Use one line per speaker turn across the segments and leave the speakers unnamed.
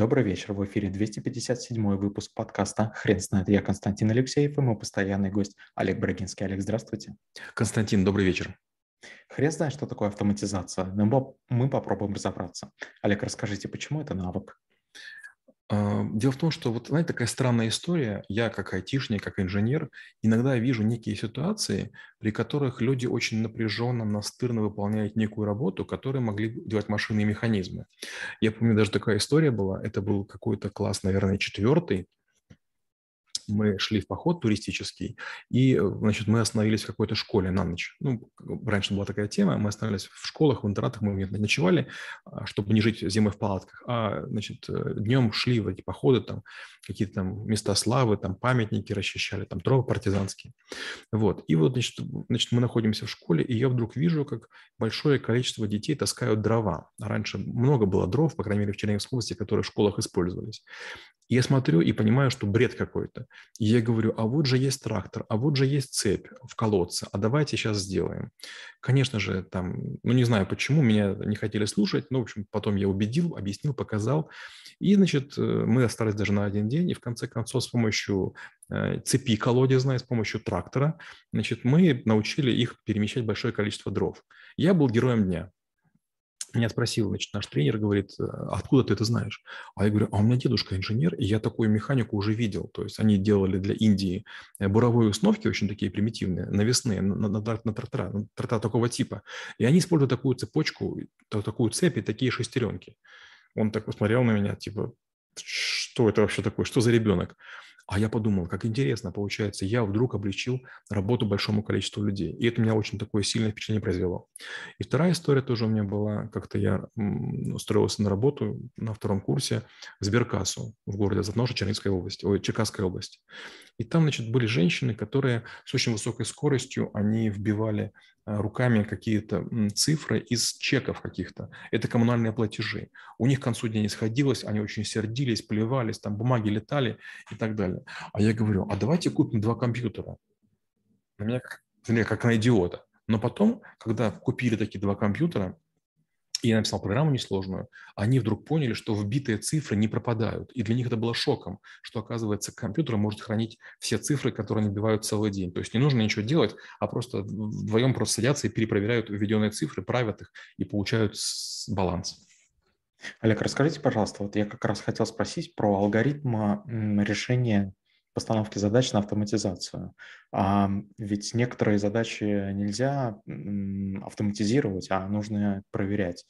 Добрый вечер. В эфире 257 выпуск подкаста «Хрен знает». Я Константин Алексеев и мой постоянный гость Олег Брагинский. Олег, здравствуйте.
Константин, добрый вечер.
Хрен знает, что такое автоматизация, но мы попробуем разобраться. Олег, расскажите, почему это навык?
А, дело в том, что вот, знаете, такая странная история. Я как айтишник, как инженер, иногда вижу некие ситуации, при которых люди очень напряженно, настырно выполняют некую работу, которую могли делать машины и механизмы. Я помню, даже такая история была. Это был какой-то класс, наверное, четвертый, мы шли в поход туристический, и, значит, мы остановились в какой-то школе на ночь. Ну, раньше была такая тема, мы остановились в школах, в интернатах, мы ночевали, а, чтобы не жить зимой в палатках, а, значит, э, днем шли в эти походы, там, какие-то там места славы, там, памятники расчищали, там, тропы партизанские. Вот, и вот, значит, значит, мы находимся в школе, и я вдруг вижу, как большое количество детей таскают дрова. Раньше много было дров, по крайней мере, в Черниговской области, которые в школах использовались. Я смотрю и понимаю, что бред какой-то. И я говорю, а вот же есть трактор, а вот же есть цепь в колодце, а давайте сейчас сделаем. Конечно же, там, ну не знаю почему, меня не хотели слушать, но, в общем, потом я убедил, объяснил, показал. И, значит, э, мы остались даже на один день, и в конце концов с помощью э, цепи колодезной, с помощью трактора, значит, мы научили их перемещать большое количество дров. Я был героем дня меня спросил, значит, наш тренер говорит, «А откуда ты это знаешь? А я говорю, а у меня дедушка инженер, и я такую механику уже видел. То есть они делали для Индии э, буровые установки, очень такие примитивные, навесные, на, на, на, на трактора, на трактора такого типа. И они используют такую цепочку, такую цепь и такие шестеренки. Он так посмотрел на меня, типа, что это вообще такое, что за ребенок? А я подумал, как интересно, получается, я вдруг облегчил работу большому количеству людей. И это меня очень такое сильное впечатление произвело. И вторая история тоже у меня была, как-то я устроился на работу на втором курсе в Сберкассу в городе Затноша Черниговской области, ой, Черкасской области. И там, значит, были женщины, которые с очень высокой скоростью, они вбивали а, руками какие-то цифры из чеков каких-то. Это коммунальные платежи. У них к концу дня не сходилось, они очень сердились, плевались, там бумаги летали и так далее. А я говорю, а давайте купим два компьютера. На меня как, как на идиота. Но потом, когда купили такие два компьютера, и я написал программу несложную, они вдруг поняли, что вбитые цифры не пропадают. И для них это было шоком, что, оказывается, компьютер может хранить все цифры, которые они вбивают целый день. То есть не нужно ничего делать, а просто вдвоем просто садятся и перепроверяют введенные цифры, правят их и получают баланс.
Олег, расскажите, пожалуйста, вот я как раз хотел спросить про алгоритм решения постановки задач на автоматизацию. А ведь некоторые задачи нельзя автоматизировать, а нужно проверять.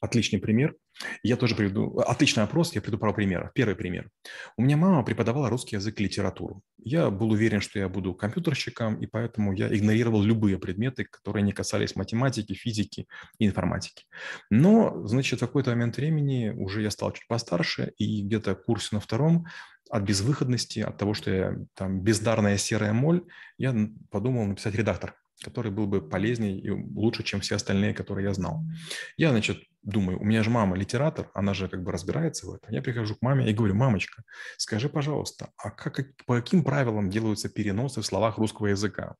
Отличный пример. Я тоже приведу, отличный опрос, я приду пару примеров. Первый пример. У меня мама преподавала русский язык и литературу. Я был уверен, что я буду компьютерщиком, и поэтому я игнорировал любые предметы, которые не касались математики, физики и информатики. Но, значит, в какой-то момент времени уже я стал чуть постарше, и где-то в курсе на втором от безвыходности, от того, что я там бездарная серая моль, я подумал написать редактор который был бы полезнее и лучше, чем все остальные, которые я знал. Я, значит, думаю, у меня же мама литератор, она же как бы разбирается в этом. Я прихожу к маме и говорю, мамочка, скажи, пожалуйста, а как, по каким правилам делаются переносы в словах русского языка?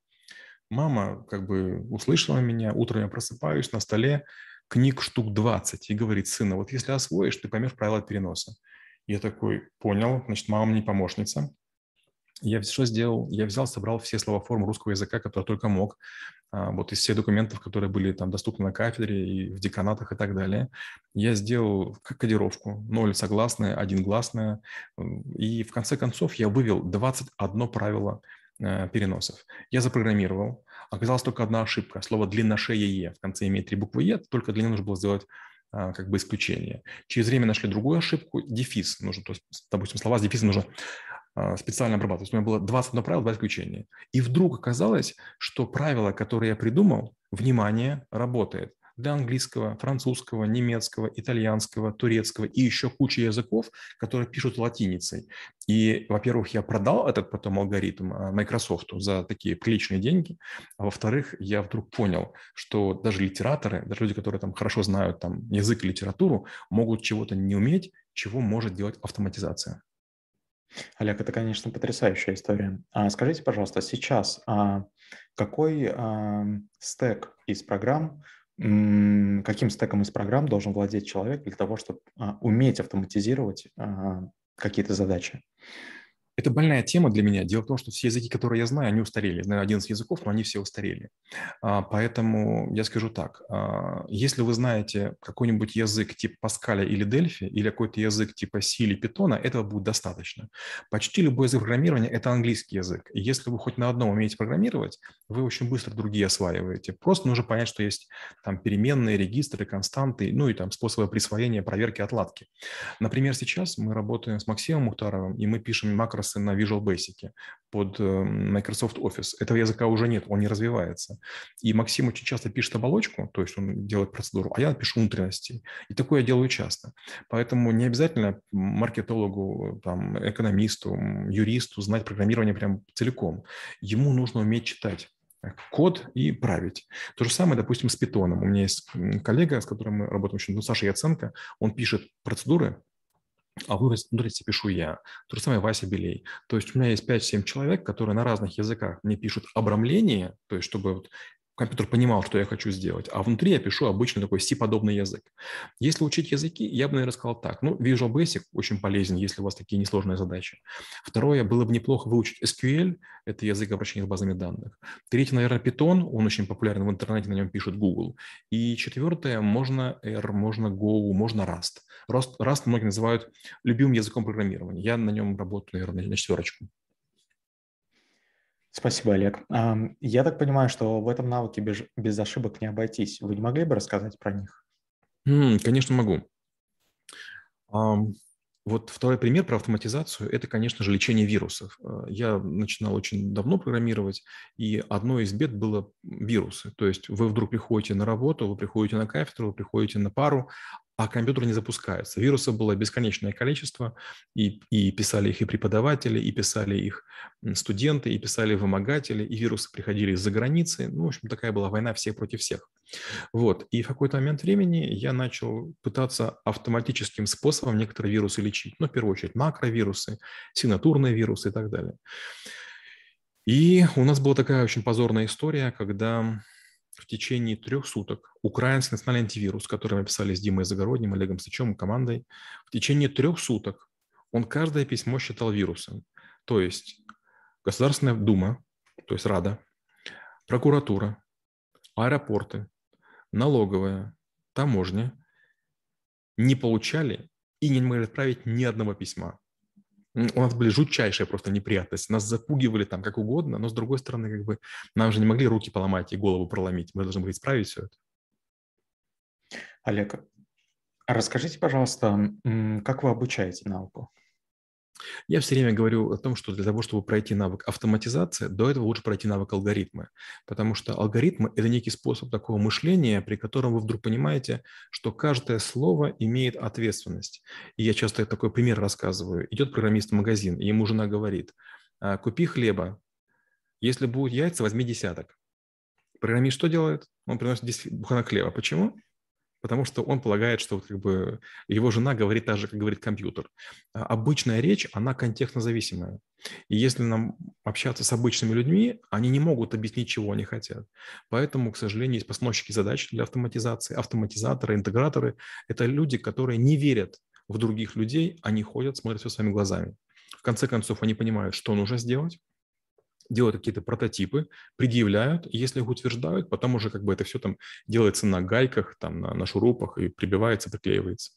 Мама как бы услышала меня, утром я просыпаюсь, на столе книг штук 20 и говорит, сына, вот если освоишь, ты поймешь правила переноса. Я такой, понял, значит, мама мне помощница. Я что сделал? Я взял, собрал все слова форм русского языка, которые только мог, а, вот из всех документов, которые были там доступны на кафедре и в деканатах и так далее. Я сделал кодировку, ноль согласное, один гласное, и в конце концов я вывел 21 правило э, переносов. Я запрограммировал. Оказалась только одна ошибка. Слово «длинношее» в конце имеет три буквы «е», только для него нужно было сделать как бы исключение. Через время нашли другую ошибку, дефис нужно, то есть, допустим, слова с дефисом нужно а, специально обрабатывать. У меня было 21 правило, два исключения. И вдруг оказалось, что правило, которое я придумал, внимание, работает для английского, французского, немецкого, итальянского, турецкого и еще куча языков, которые пишут латиницей. И, во-первых, я продал этот потом алгоритм а, Microsoft за такие приличные деньги, а во-вторых, я вдруг понял, что даже литераторы, даже люди, которые там хорошо знают там язык и литературу, могут чего-то не уметь, чего может делать автоматизация.
Олег, это, конечно, потрясающая история. А скажите, пожалуйста, сейчас а, какой а, стек из программ каким стеком из программ должен владеть человек для того, чтобы а, уметь автоматизировать а, какие-то задачи?
Это больная тема для меня. Дело в том, что все языки, которые я знаю, они устарели. Знаю 11 языков, но они все устарели. А, поэтому я скажу так. А, если вы знаете какой-нибудь язык типа Паскаля или Дельфи, или какой-то язык типа C или Питона, этого будет достаточно. Почти любой язык программирования – это английский язык. И если вы хоть на одном умеете программировать, вы очень быстро другие осваиваете. Просто нужно понять, что есть там переменные, регистры, константы, ну и там способы присвоения, проверки, отладки. Например, сейчас мы работаем с Максимом Мухтаровым, и мы пишем макрос классы на Visual Basic под э, Microsoft Office. Этого языка уже нет, он не развивается. И Максим очень часто пишет оболочку, то есть он делает процедуру, а я пишу внутренности. И такое я делаю часто. Поэтому не обязательно маркетологу, там, экономисту, юристу знать программирование прям целиком. Ему нужно уметь читать код и править. То же самое, допустим, с питоном. У меня есть коллега, с которым мы работаем ну, Саша Яценко, он пишет процедуры, а в внутренности пишу я. То же самое Вася Белей. То есть у меня есть 5-7 человек, которые на разных языках мне пишут обрамление, то есть чтобы вот компьютер понимал, что я хочу сделать, а внутри я пишу обычный такой C-подобный язык. Если учить языки, я бы, наверное, сказал так. Ну, Visual Basic очень полезен, если у вас такие несложные задачи. Второе, было бы неплохо выучить SQL, это язык обращения с базами данных. Третье, наверное, Python, он очень популярен в интернете, на нем пишут Google. И четвертое, можно R, можно Go, можно Rust. Rust, Rust многие называют любимым языком программирования. Я на нем работаю, наверное, на четверочку.
Спасибо, Олег. Я так понимаю, что в этом навыке без, без ошибок не обойтись. Вы не могли бы рассказать про них?
Конечно, могу. Вот второй пример про автоматизацию – это, конечно же, лечение вирусов. Э, я начинал очень давно программировать, и одно из бед было вирусы. То есть вы вдруг приходите на работу, вы приходите на кафедру, вы приходите на пару, а компьютер не запускается. Вирусов было бесконечное количество, и, и писали их и преподаватели, и писали их студенты, и писали вымогатели, и вирусы приходили из-за границы. Ну, в общем, такая была война всех против всех. Вот. И в какой-то момент времени я начал пытаться автоматическим способом некоторые вирусы лечить. Ну, в первую очередь, макровирусы, сигнатурные вирусы и так далее. И у нас была такая очень позорная история, когда в течение трех суток. Украинский национальный антивирус, который мы писали с Димой Загородним, Олегом Сычем, командой, в течение трех суток он каждое письмо считал вирусом. То есть Государственная Дума, то есть Рада, прокуратура, аэропорты, налоговая, таможня не получали и не могли отправить ни одного письма у нас были жутчайшие просто неприятности. Нас запугивали там как угодно, но с другой стороны, как бы нам же не могли руки поломать и голову проломить. Мы должны были исправить все это.
Олег, а расскажите, пожалуйста, как вы обучаете науку?
Я все время говорю о том, что для того, чтобы пройти навык автоматизации, до этого лучше пройти навык алгоритмы. Потому что алгоритмы – это некий способ такого мышления, при котором вы вдруг понимаете, что каждое слово имеет ответственность. И я часто такой пример рассказываю. Идет программист в магазин, и ему жена говорит, «А, купи хлеба, если будут яйца, возьми десяток. Программист что делает? Он приносит 10 буханок хлеба. Почему? Потому что он полагает, что как бы его жена говорит так же, как говорит компьютер. А обычная речь, она контекстно-зависимая. И если нам общаться с обычными людьми, они не могут объяснить, чего они хотят. Поэтому, к сожалению, есть постановщики задач для автоматизации, автоматизаторы, интеграторы. Это люди, которые не верят в других людей, они ходят, смотрят все своими глазами. В конце концов, они понимают, что нужно сделать, делают какие-то прототипы, предъявляют, и если их утверждают, потом уже как бы это все там делается на гайках, там на, на шурупах и прибивается, приклеивается.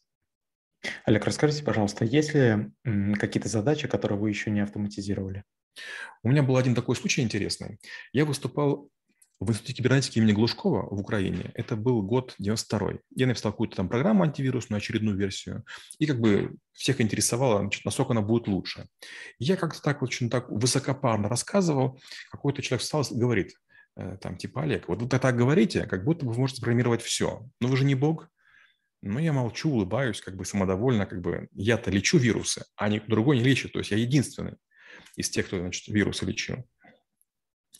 Олег, расскажите, пожалуйста, есть ли какие-то задачи, которые вы еще не автоматизировали?
У меня был один такой случай интересный. Я выступал в Институте кибернетики имени Глушкова в Украине. Это был год 92 Я написал какую-то там программу антивирусную, очередную версию, и как бы всех интересовало, значит, насколько она будет лучше. Я как-то так очень так высокопарно рассказывал, какой-то человек встал и говорит, э, там, типа, Олег, вот вы так говорите, как будто вы можете программировать все. Но вы же не бог. Но я молчу, улыбаюсь, как бы самодовольно, как бы я-то лечу вирусы, а никто другой не лечит. То есть я единственный из тех, кто, значит, вирусы лечил.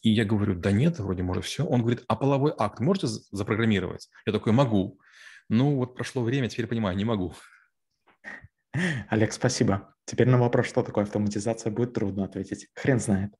И я говорю, да нет, вроде может все. Он говорит, а половой акт можете запрограммировать? Я такой, могу. Ну вот прошло время, теперь понимаю, не могу.
Олег, спасибо. Теперь на вопрос, что такое автоматизация, будет трудно ответить. Хрен знает.